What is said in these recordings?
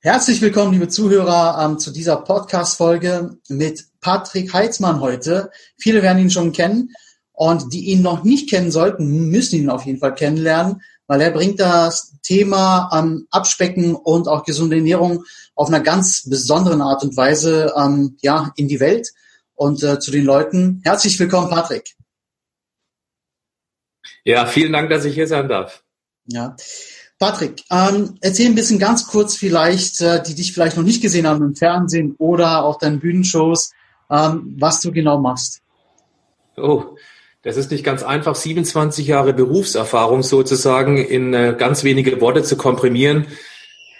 Herzlich willkommen, liebe Zuhörer, ähm, zu dieser Podcast-Folge mit Patrick Heitzmann heute. Viele werden ihn schon kennen und die ihn noch nicht kennen sollten, müssen ihn auf jeden Fall kennenlernen, weil er bringt das Thema ähm, Abspecken und auch gesunde Ernährung auf einer ganz besonderen Art und Weise ähm, ja, in die Welt und äh, zu den Leuten. Herzlich willkommen, Patrick. Ja, vielen Dank, dass ich hier sein darf. Ja. Patrick, ähm, erzähl ein bisschen ganz kurz vielleicht, äh, die dich vielleicht noch nicht gesehen haben im Fernsehen oder auf deinen Bühnenshows, ähm, was du genau machst. Oh, das ist nicht ganz einfach, 27 Jahre Berufserfahrung sozusagen in äh, ganz wenige Worte zu komprimieren,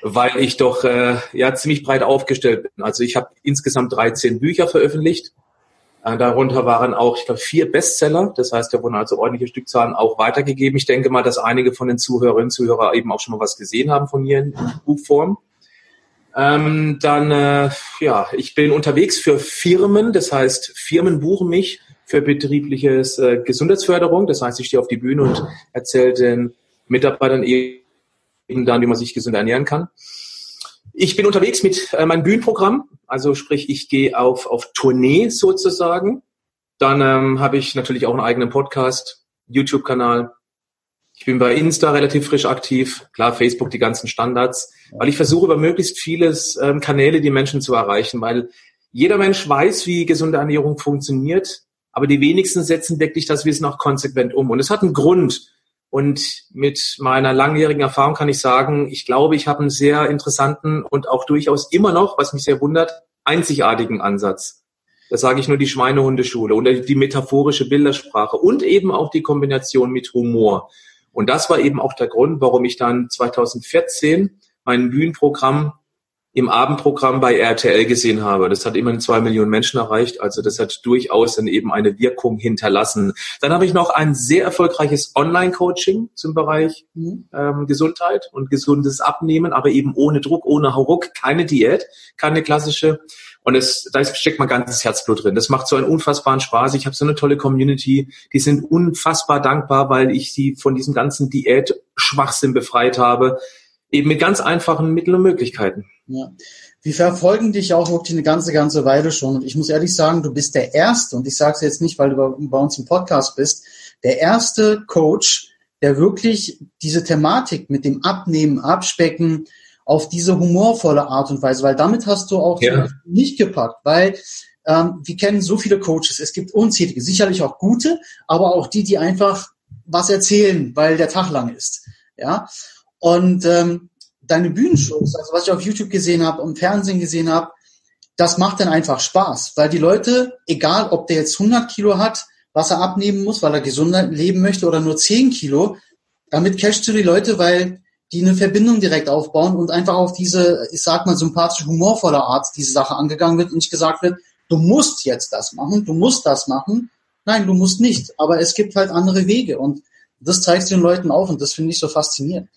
weil ich doch äh, ja ziemlich breit aufgestellt bin. Also ich habe insgesamt 13 Bücher veröffentlicht darunter waren auch, ich glaube, vier Bestseller. Das heißt, da wurden also ordentliche Stückzahlen auch weitergegeben. Ich denke mal, dass einige von den Zuhörerinnen und Zuhörern eben auch schon mal was gesehen haben von mir in Buchform. Ähm, dann, äh, ja, ich bin unterwegs für Firmen. Das heißt, Firmen buchen mich für betriebliches äh, Gesundheitsförderung. Das heißt, ich stehe auf die Bühne und erzähle den Mitarbeitern eben dann, wie man sich gesund ernähren kann. Ich bin unterwegs mit äh, meinem Bühnenprogramm, also sprich, ich gehe auf, auf Tournee sozusagen. Dann ähm, habe ich natürlich auch einen eigenen Podcast, YouTube-Kanal. Ich bin bei Insta relativ frisch aktiv, klar, Facebook die ganzen Standards, weil ich versuche über möglichst vieles ähm, Kanäle die Menschen zu erreichen, weil jeder Mensch weiß, wie gesunde Ernährung funktioniert, aber die wenigsten setzen wirklich das Wissen auch konsequent um. Und es hat einen Grund, und mit meiner langjährigen Erfahrung kann ich sagen, ich glaube, ich habe einen sehr interessanten und auch durchaus immer noch, was mich sehr wundert, einzigartigen Ansatz. Das sage ich nur die Schweinehundeschule und die metaphorische Bildersprache und eben auch die Kombination mit Humor. Und das war eben auch der Grund, warum ich dann 2014 mein Bühnenprogramm im Abendprogramm bei RTL gesehen habe. Das hat immerhin zwei Millionen Menschen erreicht. Also das hat durchaus dann eben eine Wirkung hinterlassen. Dann habe ich noch ein sehr erfolgreiches Online-Coaching zum Bereich mhm. ähm, Gesundheit und gesundes Abnehmen, aber eben ohne Druck, ohne Hauruck, keine Diät, keine klassische. Und es, da steckt mein ganzes Herzblut drin. Das macht so einen unfassbaren Spaß. Ich habe so eine tolle Community. Die sind unfassbar dankbar, weil ich sie von diesem ganzen Diät-Schwachsinn befreit habe. Eben mit ganz einfachen Mitteln und Möglichkeiten. Ja. Wir verfolgen dich auch wirklich eine ganze, ganze Weile schon. Und ich muss ehrlich sagen, du bist der Erste, und ich sage es jetzt nicht, weil du bei uns im Podcast bist, der erste Coach, der wirklich diese Thematik mit dem Abnehmen, Abspecken auf diese humorvolle Art und Weise, weil damit hast du auch ja. nicht gepackt, weil ähm, wir kennen so viele Coaches. Es gibt unzählige, sicherlich auch gute, aber auch die, die einfach was erzählen, weil der Tag lang ist. Ja. Und ähm, deine Bühnenshows, also was ich auf YouTube gesehen habe, im Fernsehen gesehen habe, das macht dann einfach Spaß, weil die Leute, egal ob der jetzt 100 Kilo hat, was er abnehmen muss, weil er gesunder leben möchte oder nur 10 Kilo, damit cashst du die Leute, weil die eine Verbindung direkt aufbauen und einfach auf diese, ich sag mal, sympathische, humorvolle Art diese Sache angegangen wird und nicht gesagt wird, du musst jetzt das machen, du musst das machen. Nein, du musst nicht, aber es gibt halt andere Wege und das zeigst du den Leuten auf und das finde ich so faszinierend.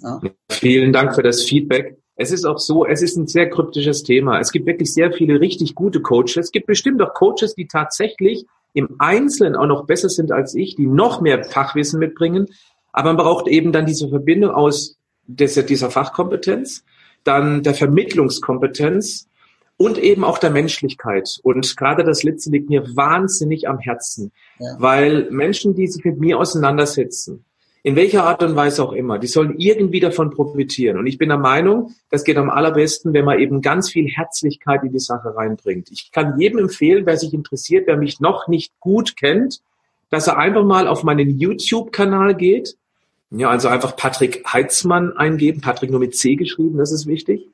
Ja. Vielen Dank für das Feedback. Es ist auch so, es ist ein sehr kryptisches Thema. Es gibt wirklich sehr viele richtig gute Coaches. Es gibt bestimmt auch Coaches, die tatsächlich im Einzelnen auch noch besser sind als ich, die noch mehr Fachwissen mitbringen. Aber man braucht eben dann diese Verbindung aus dieser, Fachkompetenz, dann der Vermittlungskompetenz und eben auch der Menschlichkeit. Und gerade das Letzte liegt mir wahnsinnig am Herzen, ja. weil Menschen, die sich mit mir auseinandersetzen, in welcher Art und Weise auch immer, die sollen irgendwie davon profitieren. Und ich bin der Meinung, das geht am allerbesten, wenn man eben ganz viel Herzlichkeit in die Sache reinbringt. Ich kann jedem empfehlen, wer sich interessiert, wer mich noch nicht gut kennt, dass er einfach mal auf meinen YouTube-Kanal geht. Ja, also einfach Patrick Heitzmann eingeben, Patrick nur mit C geschrieben, das ist wichtig.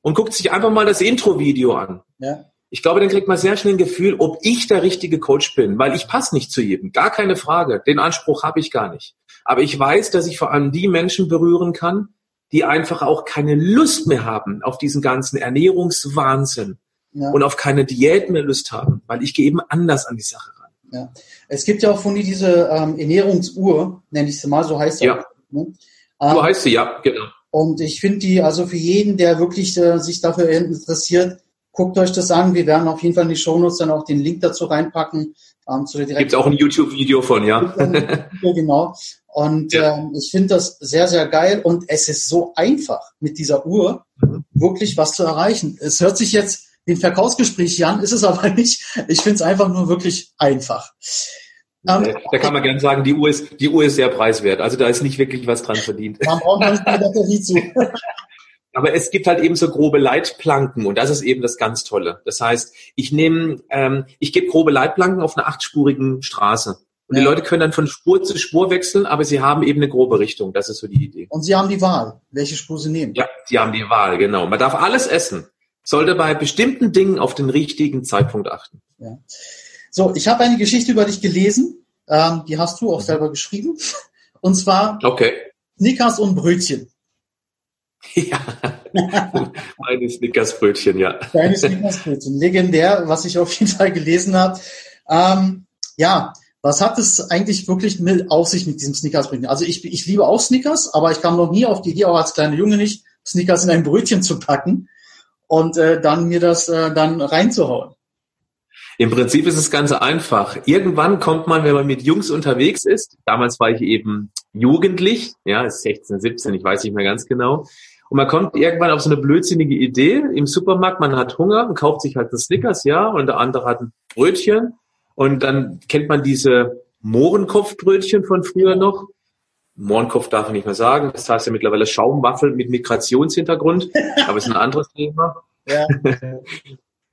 Und guckt sich einfach mal das Intro-Video an. Ja. Ich glaube, dann kriegt man sehr schnell ein Gefühl, ob ich der richtige Coach bin, weil ich passe nicht zu jedem. Gar keine Frage. Den Anspruch habe ich gar nicht. Aber ich weiß, dass ich vor allem die Menschen berühren kann, die einfach auch keine Lust mehr haben auf diesen ganzen Ernährungswahnsinn ja. und auf keine Diät mehr Lust haben, weil ich gehe eben anders an die Sache ran. Ja. Es gibt ja auch von dir diese ähm, Ernährungsuhr, nenne ich sie mal, so heißt sie. Ja. ne? ähm, so heißt sie, ja, genau. Und ich finde die, also für jeden, der wirklich äh, sich dafür interessiert, guckt euch das an. Wir werden auf jeden Fall in die Shownotes dann auch den Link dazu reinpacken. Ähm, zu der Gibt auch ein YouTube-Video von, ja. genau. Und ja. ähm, ich finde das sehr, sehr geil und es ist so einfach mit dieser Uhr. wirklich was zu erreichen. Es hört sich jetzt wie ein Verkaufsgespräch an, ist es aber nicht. Ich finde es einfach nur wirklich einfach. Ähm, da kann man gerne sagen, die Uhr, ist, die Uhr ist sehr preiswert. Also da ist nicht wirklich was dran verdient. Man braucht nicht eine Batterie zu. Aber es gibt halt eben so grobe Leitplanken und das ist eben das ganz Tolle. Das heißt, ich nehme, ähm, ich gebe grobe Leitplanken auf einer achtspurigen Straße. Und ja. die Leute können dann von Spur zu Spur wechseln, aber sie haben eben eine grobe Richtung. Das ist so die Idee. Und sie haben die Wahl, welche Spur sie nehmen. Ja, sie haben die Wahl, genau. Man darf alles essen, sollte bei bestimmten Dingen auf den richtigen Zeitpunkt achten. Ja. So, ich habe eine Geschichte über dich gelesen. Ähm, die hast du auch selber geschrieben. Und zwar okay. Snickers und Brötchen. Ja, meine Snickersbrötchen, ja. Deine Snickersbrötchen, legendär, was ich auf jeden Fall gelesen habe. Ähm, ja, was hat es eigentlich wirklich mit, auf sich mit diesem Snickersbrötchen? Also ich, ich liebe auch Snickers, aber ich kam noch nie auf die Idee, auch als kleiner Junge nicht, Snickers in ein Brötchen zu packen und äh, dann mir das äh, dann reinzuhauen. Im Prinzip ist es ganz einfach. Irgendwann kommt man, wenn man mit Jungs unterwegs ist, damals war ich eben jugendlich, ja, 16, 17, ich weiß nicht mehr ganz genau, und man kommt irgendwann auf so eine blödsinnige Idee im Supermarkt, man hat Hunger und kauft sich halt ein Snickers, ja, und der andere hat ein Brötchen und dann kennt man diese Mohrenkopfbrötchen von früher noch. Mohrenkopf darf ich nicht mehr sagen, das heißt ja mittlerweile Schaumwaffel mit Migrationshintergrund, aber ist ein anderes Thema. Ja.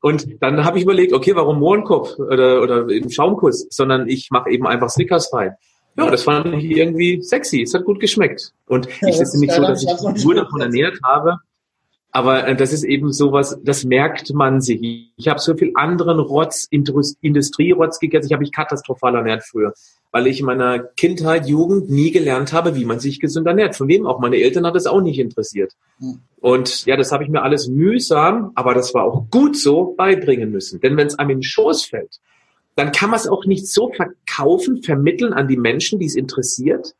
Und dann habe ich überlegt, okay, warum Mohrenkopf oder, oder eben Schaumkuss, sondern ich mache eben einfach Snickers rein. Ja, das fand ich irgendwie sexy. Es hat gut geschmeckt. Und ja, ich ist nicht so, dass ich nur davon ernährt habe, aber äh, das ist eben sowas, das merkt man sich. Ich habe so viel anderen Rotz, Industrierotz gegessen. Ich habe mich katastrophal ernährt früher, weil ich in meiner Kindheit, Jugend nie gelernt habe, wie man sich gesund ernährt. Von wem auch? Meine Eltern hat es auch nicht interessiert. Hm. Und ja, das habe ich mir alles mühsam, aber das war auch gut so, beibringen müssen. Denn wenn es einem in den Schoß fällt, dann kann man es auch nicht so verkaufen, vermitteln an die Menschen, die es interessiert,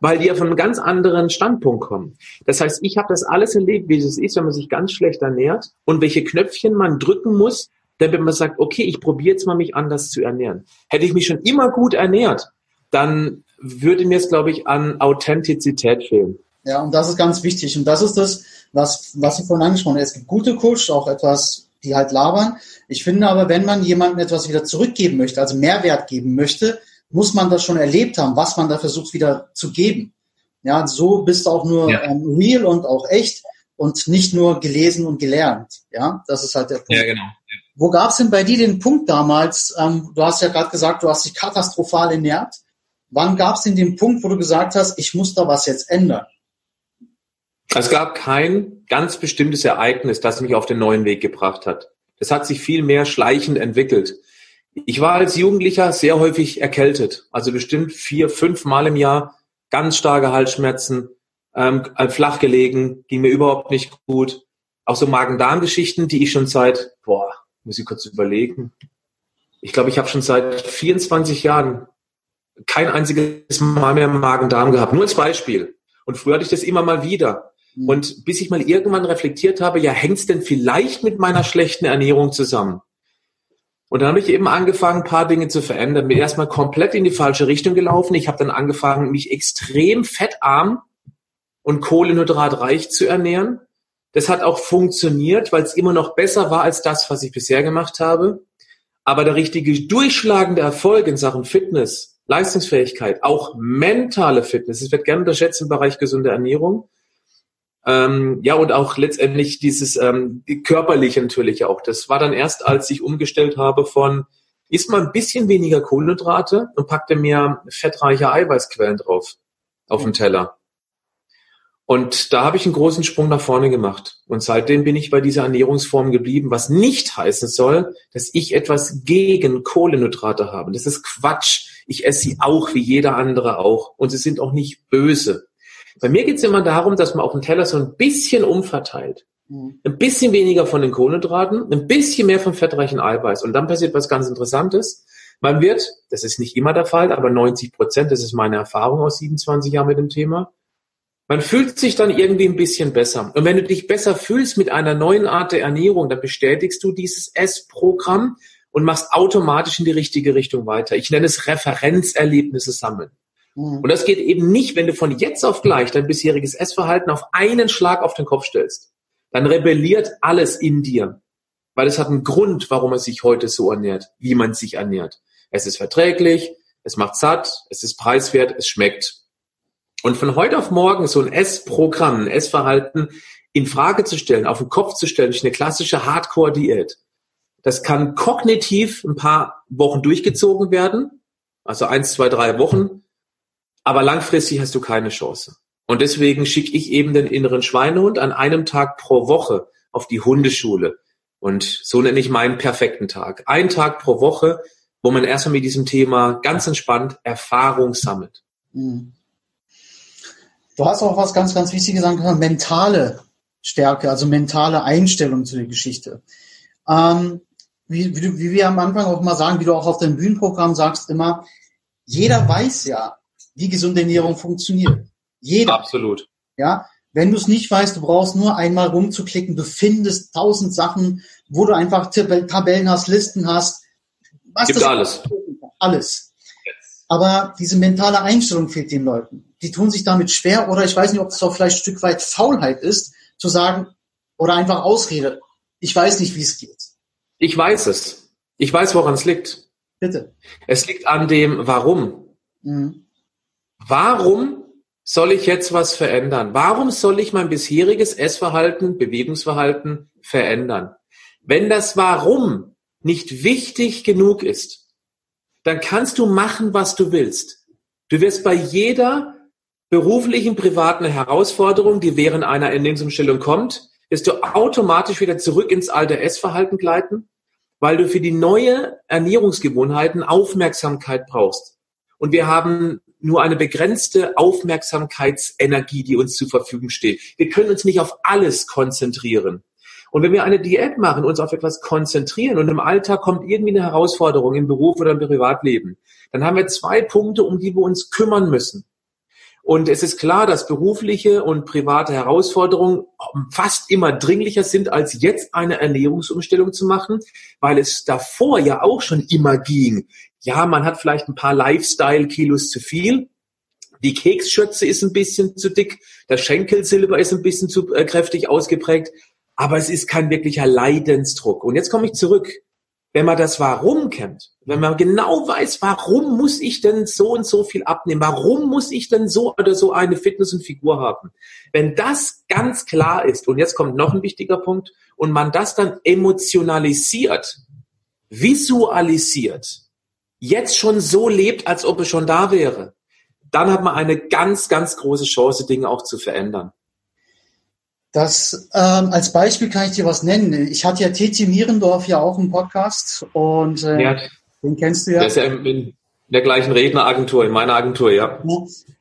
weil die ja von einem ganz anderen Standpunkt kommen. Das heißt, ich habe das alles erlebt, wie es ist, wenn man sich ganz schlecht ernährt und welche Knöpfchen man drücken muss, damit man sagt, okay, ich probiere jetzt mal mich anders zu ernähren. Hätte ich mich schon immer gut ernährt, dann würde mir es, glaube ich, an Authentizität fehlen. Ja, und das ist ganz wichtig. Und das ist das, was, was ich vorhin angesprochen habe. Es gibt gute Coaches, auch etwas, die halt labern. Ich finde aber, wenn man jemandem etwas wieder zurückgeben möchte, also Mehrwert geben möchte, muss man das schon erlebt haben, was man da versucht wieder zu geben. Ja, so bist du auch nur ja. ähm, real und auch echt und nicht nur gelesen und gelernt. Ja, das ist halt der Punkt. Ja, genau. Ja. Wo gab es denn bei dir den Punkt damals? Ähm, du hast ja gerade gesagt, du hast dich katastrophal ernährt. Wann gab es denn den Punkt, wo du gesagt hast, ich muss da was jetzt ändern? Es gab kein ganz bestimmtes Ereignis, das mich auf den neuen Weg gebracht hat. Das hat sich viel mehr schleichend entwickelt. Ich war als Jugendlicher sehr häufig erkältet, also bestimmt vier, fünf Mal im Jahr ganz starke Halsschmerzen, ähm, flach gelegen, ging mir überhaupt nicht gut. Auch so Magen-Darm-Geschichten, die ich schon seit, boah, muss ich kurz überlegen. Ich glaube, ich habe schon seit 24 Jahren kein einziges Mal mehr Magen-Darm gehabt. Nur als Beispiel. Und früher hatte ich das immer mal wieder. Mhm. Und bis ich mal irgendwann reflektiert habe, ja, hängt's denn vielleicht mit meiner schlechten Ernährung zusammen? Und dann habe ich eben angefangen, ein paar Dinge zu verändern. Bin erstmal komplett in die falsche Richtung gelaufen. Ich habe dann angefangen, mich extrem fettarm und kohlenhydratreich zu ernähren. Das hat auch funktioniert, weil es immer noch besser war als das, was ich bisher gemacht habe. Aber der richtige durchschlagende Erfolg in Sachen Fitness, Leistungsfähigkeit, auch mentale Fitness, es wird gerne unterschätzt im Bereich gesunde Ernährung, ähm, ja, und auch letztendlich dieses ähm, körperliche natürlich auch. Das war dann erst, als ich umgestellt habe von isst mal ein bisschen weniger Kohlenhydrate und packte mir fettreiche Eiweißquellen drauf auf den Teller. Und da habe ich einen großen Sprung nach vorne gemacht. Und seitdem bin ich bei dieser Ernährungsform geblieben, was nicht heißen soll, dass ich etwas gegen Kohlenhydrate habe. Das ist Quatsch. Ich esse sie auch wie jeder andere auch. Und sie sind auch nicht böse. Bei mir geht es immer darum, dass man auf dem Teller so ein bisschen umverteilt. Mhm. Ein bisschen weniger von den Kohlenhydraten, ein bisschen mehr vom fettreichen Eiweiß. Und dann passiert was ganz Interessantes. Man wird, das ist nicht immer der Fall, aber 90 Prozent, das ist meine Erfahrung aus 27 Jahren mit dem Thema, man fühlt sich dann irgendwie ein bisschen besser. Und wenn du dich besser fühlst mit einer neuen Art der Ernährung, dann bestätigst du dieses Essprogramm und machst automatisch in die richtige Richtung weiter. Ich nenne es Referenzerlebnisse sammeln. Mhm. Und das geht eben nicht, wenn du von jetzt auf gleich dein bisheriges Essverhalten auf einen Schlag auf den Kopf stellst. dann rebelliert alles in dir. Weil es hat einen Grund, warum man sich heute so ernährt, wie man sich ernährt. Es ist verträglich, es macht satt, es ist preiswert, es schmeckt. Und von heute auf morgen so ein Essprogramm, ein Essverhalten in Frage zu stellen, auf den Kopf zu stellen, durch eine klassische Hardcore-Diät, das kann kognitiv ein paar Wochen durchgezogen werden, also eins, zwei, drei Wochen, aber langfristig hast du keine Chance. Und deswegen schicke ich eben den inneren Schweinehund an einem Tag pro Woche auf die Hundeschule. Und so nenne ich meinen perfekten Tag. Ein Tag pro Woche, wo man erstmal mit diesem Thema ganz entspannt Erfahrung sammelt. Mhm. Du hast auch was ganz, ganz Wichtiges gesagt, mentale Stärke, also mentale Einstellung zu der Geschichte. Ähm, wie, wie, wie wir am Anfang auch mal sagen, wie du auch auf deinem Bühnenprogramm sagst, immer, jeder weiß ja, wie gesunde Ernährung funktioniert. Jeder. Absolut. Ja, wenn du es nicht weißt, du brauchst nur einmal rumzuklicken, du findest tausend Sachen, wo du einfach Tabellen hast, Listen hast. Was Gibt alles. Alles. Aber diese mentale Einstellung fehlt den Leuten. Die tun sich damit schwer oder ich weiß nicht, ob es auch vielleicht ein Stück weit Faulheit ist, zu sagen oder einfach Ausrede. Ich weiß nicht, wie es geht. Ich weiß es. Ich weiß, woran es liegt. Bitte. Es liegt an dem Warum. Mhm. Warum soll ich jetzt was verändern? Warum soll ich mein bisheriges Essverhalten, Bewegungsverhalten verändern? Wenn das Warum nicht wichtig genug ist, dann kannst du machen, was du willst. Du wirst bei jeder beruflichen, privaten Herausforderung, die während einer Ernährungsumstellung kommt, wirst du automatisch wieder zurück ins alte Essverhalten gleiten, weil du für die neue Ernährungsgewohnheiten Aufmerksamkeit brauchst. Und wir haben nur eine begrenzte Aufmerksamkeitsenergie, die uns zur Verfügung steht. Wir können uns nicht auf alles konzentrieren. Und wenn wir eine Diät machen, uns auf etwas konzentrieren und im Alltag kommt irgendwie eine Herausforderung im Beruf oder im Privatleben, dann haben wir zwei Punkte, um die wir uns kümmern müssen. Und es ist klar, dass berufliche und private Herausforderungen fast immer dringlicher sind, als jetzt eine Ernährungsumstellung zu machen, weil es davor ja auch schon immer ging. Ja, man hat vielleicht ein paar Lifestyle-Kilos zu viel. Die Keksschürze ist ein bisschen zu dick. Der Schenkelsilber ist ein bisschen zu äh, kräftig ausgeprägt. Aber es ist kein wirklicher Leidensdruck. Und jetzt komme ich zurück wenn man das Warum kennt, wenn man genau weiß, warum muss ich denn so und so viel abnehmen, warum muss ich denn so oder so eine Fitness und Figur haben, wenn das ganz klar ist, und jetzt kommt noch ein wichtiger Punkt, und man das dann emotionalisiert, visualisiert, jetzt schon so lebt, als ob es schon da wäre, dann hat man eine ganz, ganz große Chance, Dinge auch zu verändern. Das ähm, als Beispiel kann ich dir was nennen. Ich hatte ja Titi Mierendorf ja auch einen Podcast und äh, ja, den kennst du ja. Der ist ja in, der gleichen Redneragentur, in meiner Agentur, ja.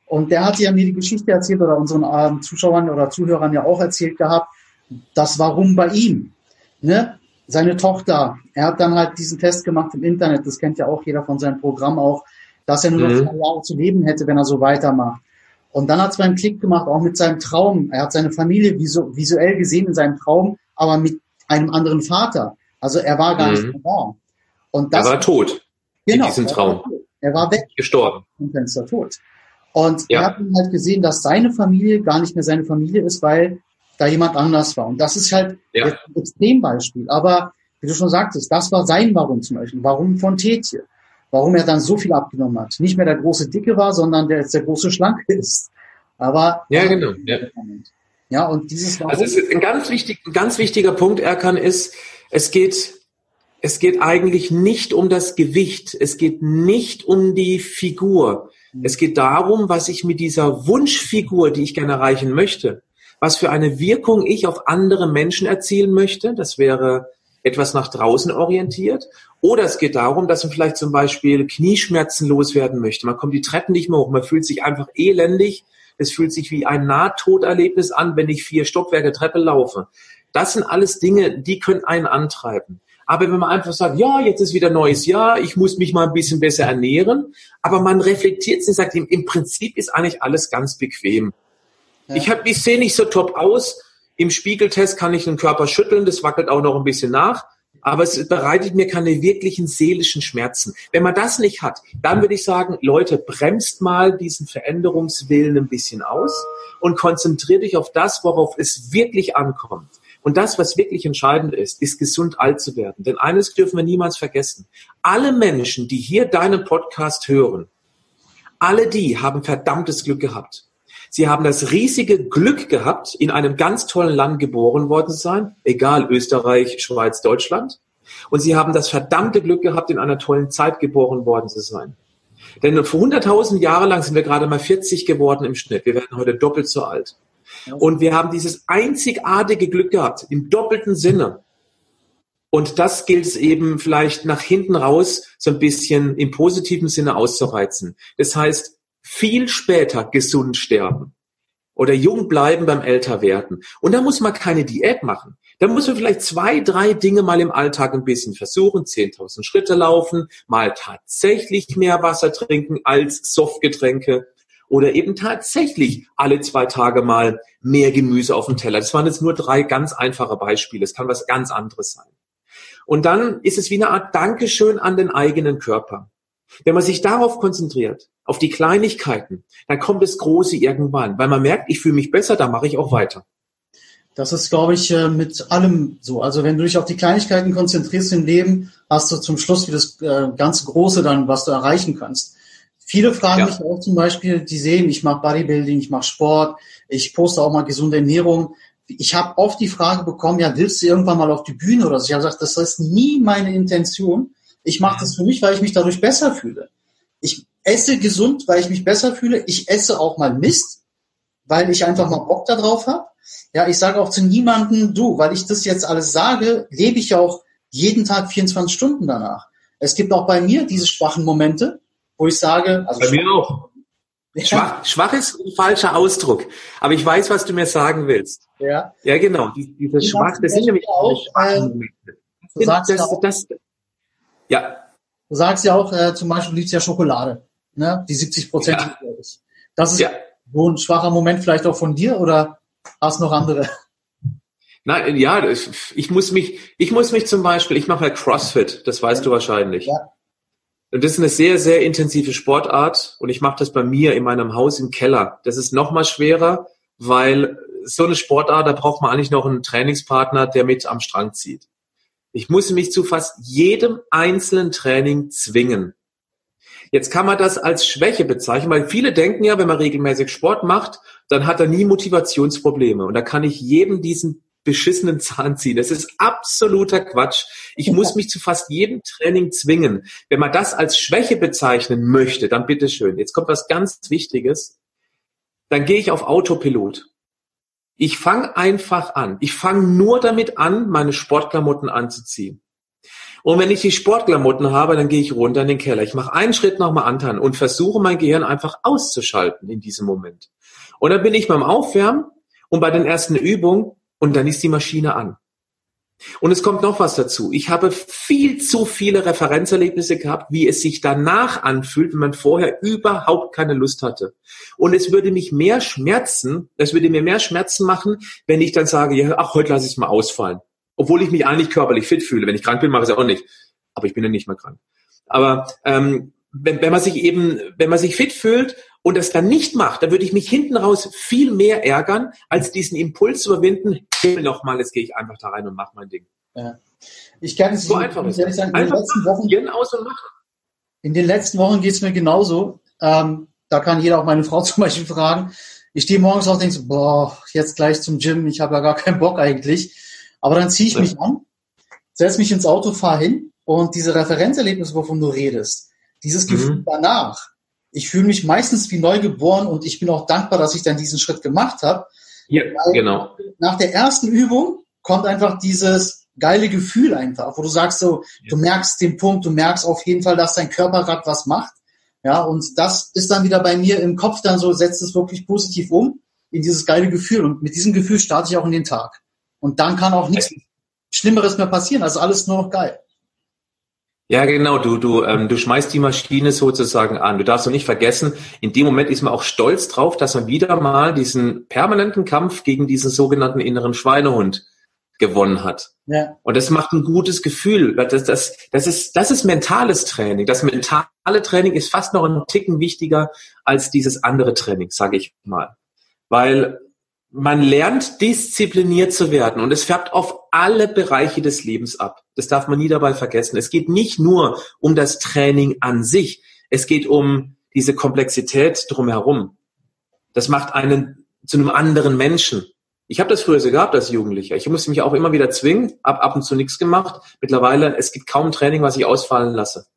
Und der hat ja mir die Geschichte erzählt oder unseren ähm, Zuschauern oder Zuhörern ja auch erzählt gehabt, das Warum bei ihm. Ne? Seine Tochter, er hat dann halt diesen Test gemacht im Internet, das kennt ja auch jeder von seinem Programm auch, dass er nur noch mhm. zwei Jahre zu leben hätte, wenn er so weitermacht. Und dann hat es beim Klick gemacht, auch mit seinem Traum. Er hat seine Familie visu visuell gesehen in seinem Traum, aber mit einem anderen Vater. Also er war gar mhm. nicht mehr da. Und das, er war tot. Genau. In diesem Traum. Er war, er war weg. Gestorben. Im Fenster tot. Und ja. er hat halt gesehen, dass seine Familie gar nicht mehr seine Familie ist, weil da jemand anders war. Und das ist halt ja. ein Extrembeispiel. Aber wie du schon sagtest, das war sein Warum zum Beispiel. Warum von Tetje warum er dann so viel abgenommen hat. Nicht mehr der große Dicke war, sondern der jetzt der große Schlanke ist. Aber ja, genau. Ja. ja, und dieses Warum Also es ist ein ganz, wichtig, ein ganz wichtiger Punkt, Erkan, ist, es geht, es geht eigentlich nicht um das Gewicht. Es geht nicht um die Figur. Mhm. Es geht darum, was ich mit dieser Wunschfigur, die ich gerne erreichen möchte, was für eine Wirkung ich auf andere Menschen erzielen möchte. Das wäre etwas nach draußen orientiert. Oder es geht darum, dass man vielleicht zum Beispiel Knieschmerzen loswerden möchte. Man kommt die Treppen nicht mehr hoch, man fühlt sich einfach elendig. Es fühlt sich wie ein Nahtoderlebnis an, wenn ich vier Stockwerke Treppe laufe. Das sind alles Dinge, die können einen antreiben. Aber wenn man einfach sagt, ja, jetzt ist wieder neues Jahr, ich muss mich mal ein bisschen besser ernähren, aber man reflektiert sich und sagt, im, im Prinzip ist eigentlich alles ganz bequem. Ja. Ich, hab, ich sehe nicht so top aus, im Spiegeltest kann ich den Körper schütteln, das wackelt auch noch ein bisschen nach, aber es bereitet mir keine wirklichen seelischen Schmerzen. Wenn man das nicht hat, dann würde ich sagen, Leute, bremst mal diesen Veränderungswillen ein bisschen aus und konzentriert dich auf das, worauf es wirklich ankommt. Und das, was wirklich entscheidend ist, ist gesund alt zu werden. Denn eines dürfen wir niemals vergessen. Alle Menschen, die hier deinen Podcast hören, alle die haben verdammtes Glück gehabt. Sie haben das riesige Glück gehabt, in einem ganz tollen Land geboren worden zu sein, egal Österreich, Schweiz, Deutschland. Und sie haben das verdammte Glück gehabt, in einer tollen Zeit geboren worden zu sein. Denn vor 100.000 Jahre lang sind wir gerade mal 40 geworden im Schnitt. Wir werden heute doppelt so alt. Und wir haben dieses einzigartige Glück gehabt, im doppelten Sinne. Und das gilt es eben vielleicht nach hinten raus so ein bisschen im positiven Sinne auszureizen. Das heißt, viel später gesund sterben oder jung bleiben beim Älterwerden. Und da muss man keine Diät machen. Da muss man vielleicht zwei, drei Dinge mal im Alltag ein bisschen versuchen. 10.000 Schritte laufen, mal tatsächlich mehr Wasser trinken als Softgetränke oder eben tatsächlich alle zwei Tage mal mehr Gemüse auf dem Teller. Das waren jetzt nur drei ganz einfache Beispiele. Es kann was ganz anderes sein. Und dann ist es wie eine Art Dankeschön an den eigenen Körper. Wenn man sich darauf konzentriert, auf die Kleinigkeiten, dann kommt das Große irgendwann, weil man merkt, ich fühle mich besser, da mache ich auch weiter. Das ist, glaube ich, äh, mit allem so. Also wenn du dich auf die Kleinigkeiten konzentrierst im Leben, hast du zum Schluss wie das äh, ganz Große dann, was du erreichen kannst. Viele fragen ja. mich auch zum Beispiel, die sehen, ich mache Bodybuilding, ich mache Sport, ich poste auch mal gesunde Ernährung. Ich habe oft die Frage bekommen, ja, willst du irgendwann mal auf die Bühne oder so? Ich habe gesagt, das ist nie meine Intention. Ich mache das für mich, weil ich mich dadurch besser fühle. Esse gesund, weil ich mich besser fühle. Ich esse auch mal Mist, weil ich einfach mal Bock darauf habe. Ja, ich sage auch zu niemandem, du, weil ich das jetzt alles sage, lebe ich auch jeden Tag 24 Stunden danach. Es gibt auch bei mir diese schwachen Momente, wo ich sage, also bei mir auch. Schwach, schwach ist ein falscher Ausdruck. Aber ich weiß, was du mir sagen willst. Ja. Ja, genau. Die, diese schwach, das sind nämlich auch schwache Momente. Du sagst das, ja, das, ja. Du sagst ja auch, äh, zum Beispiel liebst ja Schokolade, ne? Die 70 Prozent. Ja. Das ist ja. so ein schwacher Moment vielleicht auch von dir oder hast noch andere? Nein, ja, ich muss mich, ich muss mich zum Beispiel, ich mache ja CrossFit, das weißt ja. du wahrscheinlich. Ja. Und das ist eine sehr, sehr intensive Sportart und ich mache das bei mir in meinem Haus im Keller. Das ist noch mal schwerer, weil so eine Sportart, da braucht man eigentlich noch einen Trainingspartner, der mit am Strang zieht. Ich muss mich zu fast jedem einzelnen Training zwingen. Jetzt kann man das als Schwäche bezeichnen, weil viele denken ja, wenn man regelmäßig Sport macht, dann hat er nie Motivationsprobleme. Und da kann ich jedem diesen beschissenen Zahn ziehen. Das ist absoluter Quatsch. Ich muss mich zu fast jedem Training zwingen. Wenn man das als Schwäche bezeichnen möchte, dann bitteschön. Jetzt kommt was ganz Wichtiges. Dann gehe ich auf Autopilot. Ich fange einfach an. Ich fange nur damit an, meine Sportklamotten anzuziehen. Und wenn ich die Sportklamotten habe, dann gehe ich runter in den Keller. Ich mache einen Schritt nochmal anderen und versuche mein Gehirn einfach auszuschalten in diesem Moment. Und dann bin ich beim Aufwärmen und bei den ersten Übungen und dann ist die Maschine an. Und es kommt noch was dazu. Ich habe viel zu viele Referenzerlebnisse gehabt, wie es sich danach anfühlt, wenn man vorher überhaupt keine Lust hatte. Und es würde mich mehr schmerzen, es würde mir mehr Schmerzen machen, wenn ich dann sage, ja, ach, heute lasse ich es mal ausfallen. Obwohl ich mich eigentlich körperlich fit fühle. Wenn ich krank bin, mache ich es auch nicht. Aber ich bin ja nicht mehr krank. Aber ähm, wenn, wenn man sich eben, wenn man sich fit fühlt und das dann nicht macht, dann würde ich mich hinten raus viel mehr ärgern, als diesen Impuls zu überwinden, nochmal, jetzt gehe ich einfach da rein und mache mein Ding. Ja. Ich kann es so einfach ehrlich sagen, in den letzten Wochen, aus und machen. In den letzten Wochen geht es mir genauso. Ähm, da kann jeder auch meine Frau zum Beispiel fragen. Ich stehe morgens auf und denke so, boah, jetzt gleich zum Gym, ich habe ja gar keinen Bock eigentlich. Aber dann ziehe ich mich an, setze mich ins Auto, fahre hin und diese Referenzerlebnisse, wovon du redest, dieses Gefühl mhm. danach, ich fühle mich meistens wie neugeboren und ich bin auch dankbar, dass ich dann diesen Schritt gemacht habe. Ja, genau. Nach der ersten Übung kommt einfach dieses geile Gefühl einfach, wo du sagst so, ja. du merkst den Punkt, du merkst auf jeden Fall, dass dein Körper gerade was macht. Ja, und das ist dann wieder bei mir im Kopf dann so, setzt es wirklich positiv um in dieses geile Gefühl. Und mit diesem Gefühl starte ich auch in den Tag. Und dann kann auch nichts Schlimmeres mehr passieren. Also alles nur noch geil. Ja, genau. Du, du, ähm, du schmeißt die Maschine sozusagen an. Du darfst doch nicht vergessen, in dem Moment ist man auch stolz drauf, dass man wieder mal diesen permanenten Kampf gegen diesen sogenannten inneren Schweinehund gewonnen hat. Ja. Und das macht ein gutes Gefühl. Das, das, das, ist, das ist mentales Training. Das mentale Training ist fast noch ein Ticken wichtiger als dieses andere Training, sage ich mal. Weil man lernt diszipliniert zu werden und es färbt auf alle Bereiche des Lebens ab. Das darf man nie dabei vergessen. Es geht nicht nur um das Training an sich, es geht um diese Komplexität drumherum. Das macht einen zu einem anderen Menschen. Ich habe das früher so gehabt als Jugendlicher. Ich musste mich auch immer wieder zwingen, ab, ab und zu nichts gemacht. Mittlerweile, es gibt kaum Training, was ich ausfallen lasse.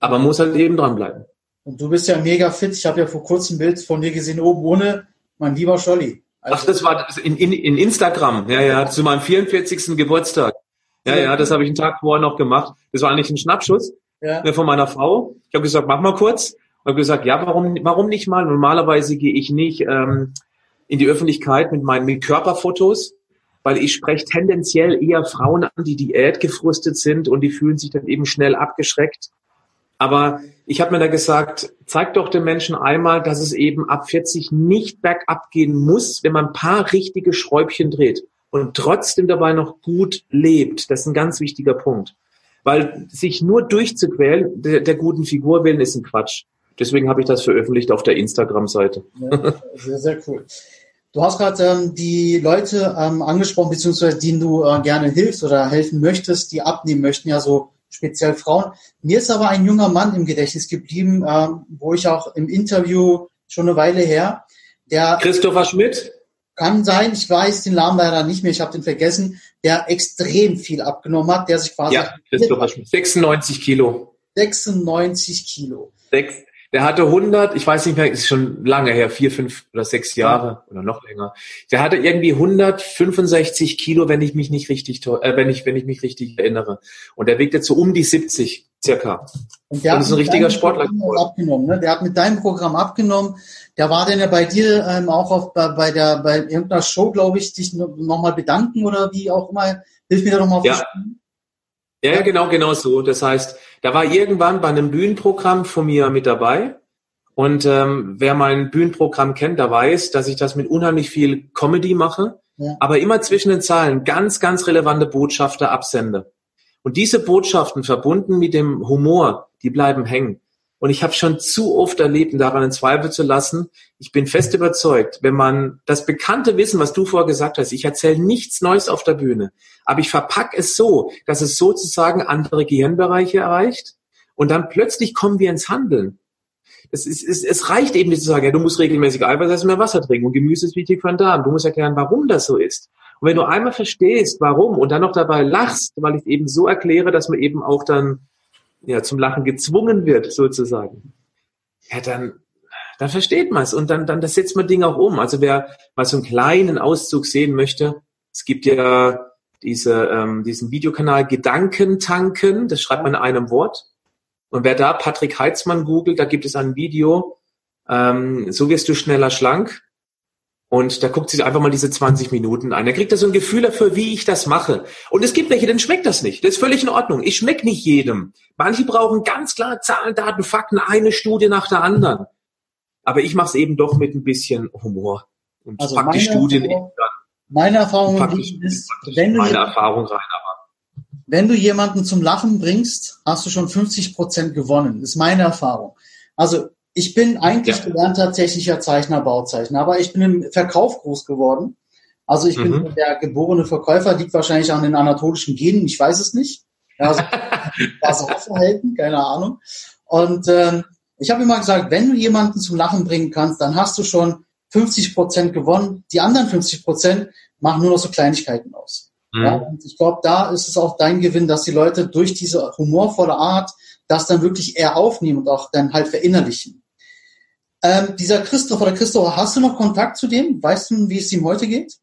Aber man muss halt eben dranbleiben. Und du bist ja mega fit. Ich habe ja vor kurzem ein Bild von dir gesehen, oben ohne mein lieber Scholli. Also Ach, das war in, in, in Instagram. Ja, ja, zu meinem 44. Geburtstag. Ja, ja, das habe ich einen Tag vorher noch gemacht. Das war eigentlich ein Schnappschuss ja. von meiner Frau. Ich habe gesagt, mach mal kurz. Ich habe gesagt, ja, warum, warum nicht mal? Normalerweise gehe ich nicht ähm, in die Öffentlichkeit mit meinen mit Körperfotos, weil ich spreche tendenziell eher Frauen an, die diätgefrustet sind und die fühlen sich dann eben schnell abgeschreckt. Aber ich habe mir da gesagt, zeig doch den Menschen einmal, dass es eben ab 40 nicht bergab gehen muss, wenn man ein paar richtige Schräubchen dreht und trotzdem dabei noch gut lebt. Das ist ein ganz wichtiger Punkt. Weil sich nur durchzuquälen, der, der guten Figur willen, ist ein Quatsch. Deswegen habe ich das veröffentlicht auf der Instagram-Seite. Ja, sehr, sehr cool. Du hast gerade ähm, die Leute ähm, angesprochen, beziehungsweise denen du äh, gerne hilfst oder helfen möchtest, die abnehmen möchten, ja so speziell Frauen. Mir ist aber ein junger Mann im Gedächtnis geblieben, äh, wo ich auch im Interview schon eine Weile her, der Christopher Schmidt kann sein, ich weiß den Namen leider nicht mehr, ich habe den vergessen, der extrem viel abgenommen hat, der sich quasi ja, Christopher Schmidt, 96 Kilo. 96 Kilo. Sechs, der hatte 100, ich weiß nicht mehr, ist schon lange her, vier, fünf oder sechs Jahre ja. oder noch länger. Der hatte irgendwie 165 Kilo, wenn ich mich nicht richtig, äh, wenn ich, wenn ich mich richtig erinnere. Und der wiegt jetzt so um die 70 circa. Und der Und ist ein richtiger Sportler. Abgenommen, ne? Der hat mit deinem Programm abgenommen. Der war denn ja bei dir ähm, auch auf, bei, bei der, bei irgendeiner Show, glaube ich, dich nochmal bedanken oder wie auch immer. Hilf mir da nochmal auf ja. Ja, genau, genau so. Das heißt, da war irgendwann bei einem Bühnenprogramm von mir mit dabei. Und ähm, wer mein Bühnenprogramm kennt, der weiß, dass ich das mit unheimlich viel Comedy mache, ja. aber immer zwischen den Zahlen ganz, ganz relevante Botschaften absende. Und diese Botschaften verbunden mit dem Humor, die bleiben hängen. Und ich habe schon zu oft erlebt, und daran in Zweifel zu lassen, ich bin fest überzeugt, wenn man das bekannte Wissen, was du vorher gesagt hast, ich erzähle nichts Neues auf der Bühne, aber ich verpacke es so, dass es sozusagen andere Gehirnbereiche erreicht und dann plötzlich kommen wir ins Handeln. Es, ist, es, es reicht eben nicht zu sagen, ja, du musst regelmäßig Eiweiß essen, mehr Wasser trinken und Gemüse ist wichtig für den Darm. Du musst erklären, warum das so ist. Und wenn du einmal verstehst, warum und dann noch dabei lachst, weil ich eben so erkläre, dass man eben auch dann ja, zum Lachen gezwungen wird, sozusagen, ja, dann, dann versteht man es und dann, dann das setzt man Dinge auch um. Also wer mal so einen kleinen Auszug sehen möchte, es gibt ja diese, ähm, diesen Videokanal Gedankentanken, das schreibt man in einem Wort. Und wer da Patrick Heitzmann googelt, da gibt es ein Video, ähm, so wirst du schneller schlank. Und da guckt sich einfach mal diese 20 Minuten an. Er kriegt da so ein Gefühl dafür, wie ich das mache. Und es gibt welche, denen schmeckt das nicht. Das ist völlig in Ordnung. Ich schmeck nicht jedem. Manche brauchen ganz klar Zahlen, Daten, Fakten, eine Studie nach der anderen. Aber ich mache es eben doch mit ein bisschen Humor. Und also pack die Studien Erfahrung, Meine Erfahrung ist, wenn du, meine Erfahrung rein, aber. wenn du jemanden zum Lachen bringst, hast du schon 50 Prozent gewonnen. Das ist meine Erfahrung. Also ich bin eigentlich ja. gelernter technischer Zeichner, Bauzeichner, aber ich bin im Verkauf groß geworden. Also ich mhm. bin der geborene Verkäufer, liegt wahrscheinlich an den anatolischen Genen, ich weiß es nicht. Also, das Verhalten, keine Ahnung. Und ähm, ich habe immer gesagt, wenn du jemanden zum Lachen bringen kannst, dann hast du schon 50 Prozent gewonnen. Die anderen 50 Prozent machen nur noch so Kleinigkeiten aus. Mhm. Ja, und ich glaube, da ist es auch dein Gewinn, dass die Leute durch diese humorvolle Art das dann wirklich eher aufnehmen und auch dann halt verinnerlichen. Ähm, dieser Christoph oder Christopher, hast du noch Kontakt zu dem? Weißt du, wie es ihm heute geht?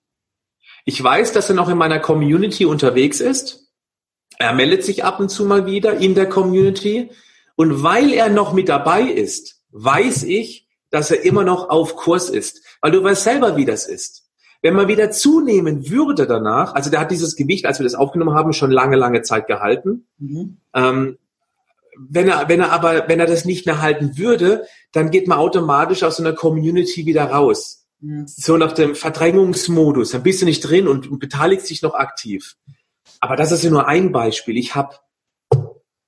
Ich weiß, dass er noch in meiner Community unterwegs ist. Er meldet sich ab und zu mal wieder in der Community. Und weil er noch mit dabei ist, weiß ich, dass er immer noch auf Kurs ist. Weil du weißt selber, wie das ist. Wenn man wieder zunehmen würde danach, also der hat dieses Gewicht, als wir das aufgenommen haben, schon lange, lange Zeit gehalten. Mhm. Ähm, wenn er, wenn er aber, wenn er das nicht mehr halten würde, dann geht man automatisch aus so einer Community wieder raus. Mhm. So nach dem Verdrängungsmodus. Dann bist du nicht drin und, und beteiligst dich noch aktiv. Aber das ist ja nur ein Beispiel. Ich habe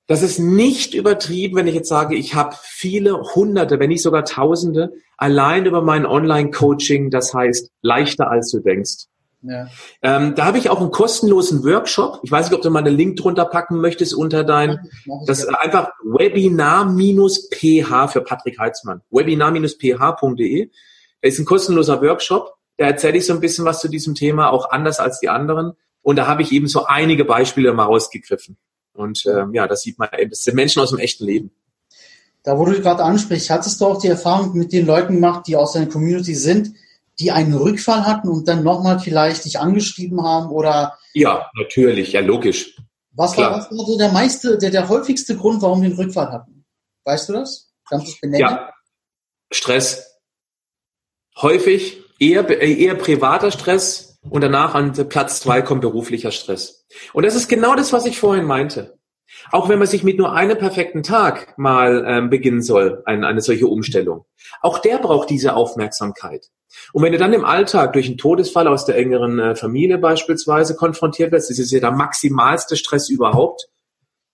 Das ist nicht übertrieben, wenn ich jetzt sage, ich habe viele Hunderte, wenn nicht sogar Tausende, allein über mein Online-Coaching, das heißt leichter als du denkst. Ja. Ähm, da habe ich auch einen kostenlosen Workshop. Ich weiß nicht, ob du mal einen Link drunter packen möchtest unter dein, das ist einfach Webinar-PH für Patrick Heitzmann. Webinar-ph.de. Da ist ein kostenloser Workshop. Da erzähle ich so ein bisschen was zu diesem Thema, auch anders als die anderen. Und da habe ich eben so einige Beispiele mal rausgegriffen. Und ähm, ja, das sieht man eben. Das sind Menschen aus dem echten Leben. Da, wo du gerade ansprichst, hattest du auch die Erfahrung mit den Leuten gemacht, die aus deiner Community sind, die einen Rückfall hatten und dann nochmal vielleicht dich angeschrieben haben oder? Ja, natürlich, ja, logisch. Was Klar. war, was war so der meiste, der, der häufigste Grund, warum die einen Rückfall hatten? Weißt du das? Kannst du es benennen? Ja, Stress. Häufig eher, eher privater Stress und danach an Platz zwei kommt beruflicher Stress. Und das ist genau das, was ich vorhin meinte. Auch wenn man sich mit nur einem perfekten Tag mal ähm, beginnen soll, eine, eine solche Umstellung. Auch der braucht diese Aufmerksamkeit. Und wenn du dann im Alltag durch einen Todesfall aus der engeren äh, Familie beispielsweise konfrontiert wirst, das ist ja der maximalste Stress überhaupt,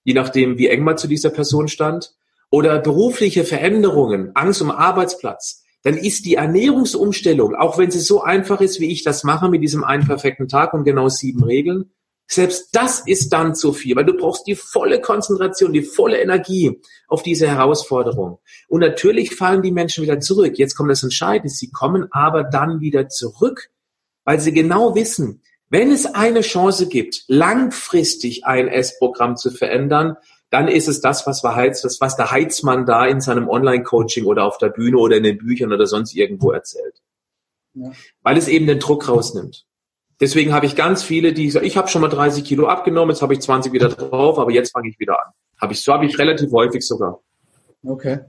je nachdem, wie eng man zu dieser Person stand, oder berufliche Veränderungen, Angst um Arbeitsplatz, dann ist die Ernährungsumstellung, auch wenn sie so einfach ist, wie ich das mache mit diesem einen perfekten Tag und genau sieben Regeln, selbst das ist dann zu viel, weil du brauchst die volle Konzentration, die volle Energie auf diese Herausforderung. Und natürlich fallen die Menschen wieder zurück. Jetzt kommt das Entscheidende. Sie kommen aber dann wieder zurück, weil sie genau wissen, wenn es eine Chance gibt, langfristig ein S-Programm zu verändern, dann ist es das, was, wir Heiz, das, was der Heizmann da in seinem Online-Coaching oder auf der Bühne oder in den Büchern oder sonst irgendwo erzählt. Ja. Weil es eben den Druck rausnimmt. Deswegen habe ich ganz viele, die sagen, ich habe schon mal 30 Kilo abgenommen, jetzt habe ich 20 wieder drauf, aber jetzt fange ich wieder an. Habe ich, so habe ich relativ häufig sogar. Okay.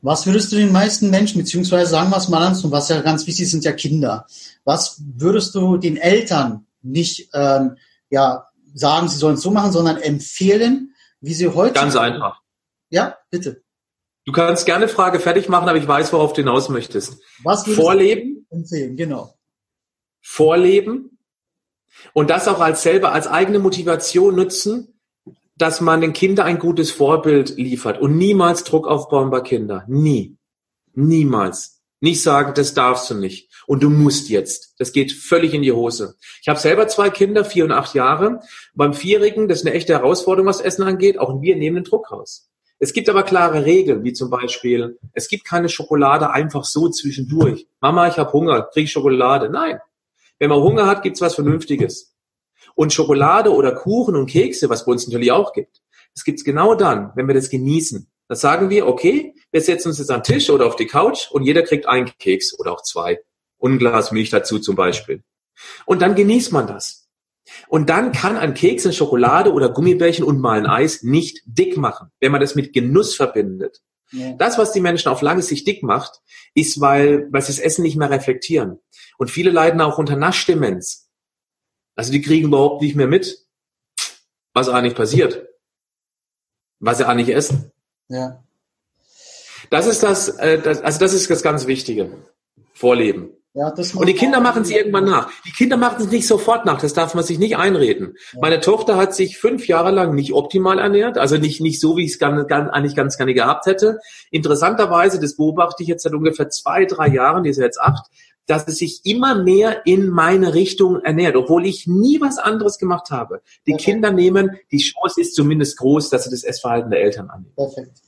Was würdest du den meisten Menschen, beziehungsweise sagen wir es mal an, und was ja ganz wichtig sind ja Kinder. Was würdest du den Eltern nicht ähm, ja, sagen, sie sollen es so machen, sondern empfehlen, wie sie heute. Ganz einfach. Ja, bitte. Du kannst gerne Frage fertig machen, aber ich weiß, worauf du hinaus möchtest. Was Vorleben. empfehlen, genau vorleben und das auch als selber als eigene Motivation nutzen, dass man den Kindern ein gutes Vorbild liefert und niemals Druck aufbauen bei Kindern. Nie. Niemals. Nicht sagen, das darfst du nicht. Und du musst jetzt. Das geht völlig in die Hose. Ich habe selber zwei Kinder, vier und acht Jahre. Beim Vierjährigen, das ist eine echte Herausforderung, was Essen angeht. Auch wir nehmen den Druck raus. Es gibt aber klare Regeln, wie zum Beispiel, es gibt keine Schokolade einfach so zwischendurch. Mama, ich habe Hunger, krieg Schokolade. Nein, wenn man Hunger hat, gibt's was Vernünftiges. Und Schokolade oder Kuchen und Kekse, was bei uns natürlich auch gibt, das gibt's genau dann, wenn wir das genießen. Da sagen wir, okay, wir setzen uns jetzt an den Tisch oder auf die Couch und jeder kriegt einen Keks oder auch zwei. Und ein Glas Milch dazu zum Beispiel. Und dann genießt man das. Und dann kann ein Keks, eine Schokolade oder Gummibärchen und mal ein Eis nicht dick machen, wenn man das mit Genuss verbindet. Ja. Das, was die Menschen auf lange Sicht dick macht, ist, weil, weil sie das Essen nicht mehr reflektieren. Und viele leiden auch unter Naschdemenz. Also die kriegen überhaupt nicht mehr mit, was eigentlich passiert. Was sie eigentlich essen. Ja. Das ist das, äh, das, also das ist das ganz Wichtige. Vorleben. Ja, und die Kinder machen es irgendwann nach. Die Kinder machen es nicht sofort nach, das darf man sich nicht einreden. Ja. Meine Tochter hat sich fünf Jahre lang nicht optimal ernährt, also nicht, nicht so, wie ich es eigentlich ganz gerne gehabt hätte. Interessanterweise, das beobachte ich jetzt seit ungefähr zwei, drei Jahren, die ist jetzt acht, dass es sich immer mehr in meine Richtung ernährt, obwohl ich nie was anderes gemacht habe. Die okay. Kinder nehmen, die Chance ist zumindest groß, dass sie das Essverhalten der Eltern annehmen. Perfekt.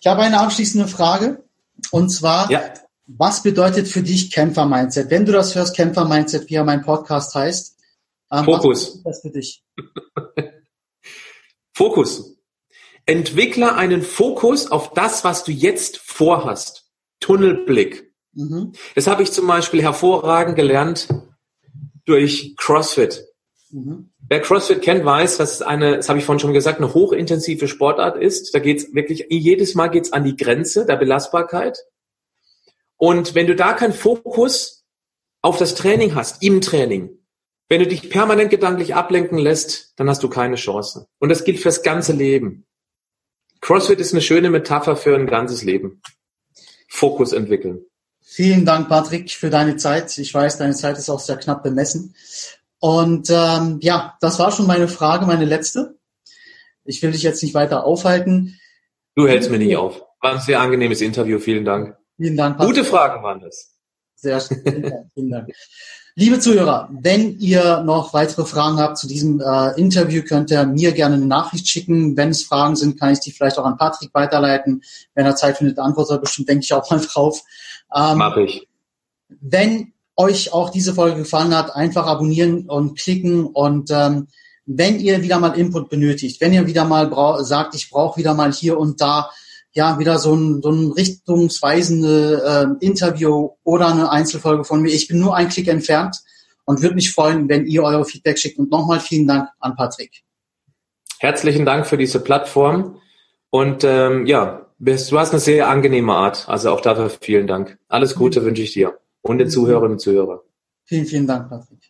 Ich habe eine abschließende Frage. Und zwar, ja. Was bedeutet für dich Kämpfer-Mindset? Wenn du das hörst, Kämpfer-Mindset, wie ja mein Podcast heißt. Ähm, Fokus. Was das für dich? Fokus. Entwickle einen Fokus auf das, was du jetzt vorhast. Tunnelblick. Mhm. Das habe ich zum Beispiel hervorragend gelernt durch CrossFit. Mhm. Wer CrossFit kennt, weiß, dass es eine, das habe ich vorhin schon gesagt, eine hochintensive Sportart ist. Da geht's wirklich, jedes Mal geht's an die Grenze der Belastbarkeit. Und wenn du da keinen Fokus auf das Training hast, im Training, wenn du dich permanent gedanklich ablenken lässt, dann hast du keine Chance. Und das gilt fürs ganze Leben. CrossFit ist eine schöne Metapher für ein ganzes Leben. Fokus entwickeln. Vielen Dank, Patrick, für deine Zeit. Ich weiß, deine Zeit ist auch sehr knapp bemessen. Und ähm, ja, das war schon meine Frage, meine letzte. Ich will dich jetzt nicht weiter aufhalten. Du hältst mir nicht auf. War ein sehr angenehmes Interview. Vielen Dank. Vielen Dank. Patrick. Gute Fragen waren das. Sehr schön. Vielen Dank. Liebe Zuhörer, wenn ihr noch weitere Fragen habt zu diesem äh, Interview, könnt ihr mir gerne eine Nachricht schicken. Wenn es Fragen sind, kann ich die vielleicht auch an Patrick weiterleiten. Wenn er Zeit findet, antwortet er bestimmt, denke ich, auch mal drauf. Ähm, Mach ich. Wenn euch auch diese Folge gefallen hat, einfach abonnieren und klicken. Und ähm, wenn ihr wieder mal Input benötigt, wenn ihr wieder mal sagt, ich brauche wieder mal hier und da ja wieder so ein, so ein richtungsweisende äh, Interview oder eine Einzelfolge von mir. Ich bin nur ein Klick entfernt und würde mich freuen, wenn ihr eure Feedback schickt. Und nochmal vielen Dank an Patrick. Herzlichen Dank für diese Plattform. Und ähm, ja, du hast eine sehr angenehme Art. Also auch dafür vielen Dank. Alles Gute mhm. wünsche ich dir und den Zuhörerinnen und Zuhörern. Vielen, vielen Dank, Patrick.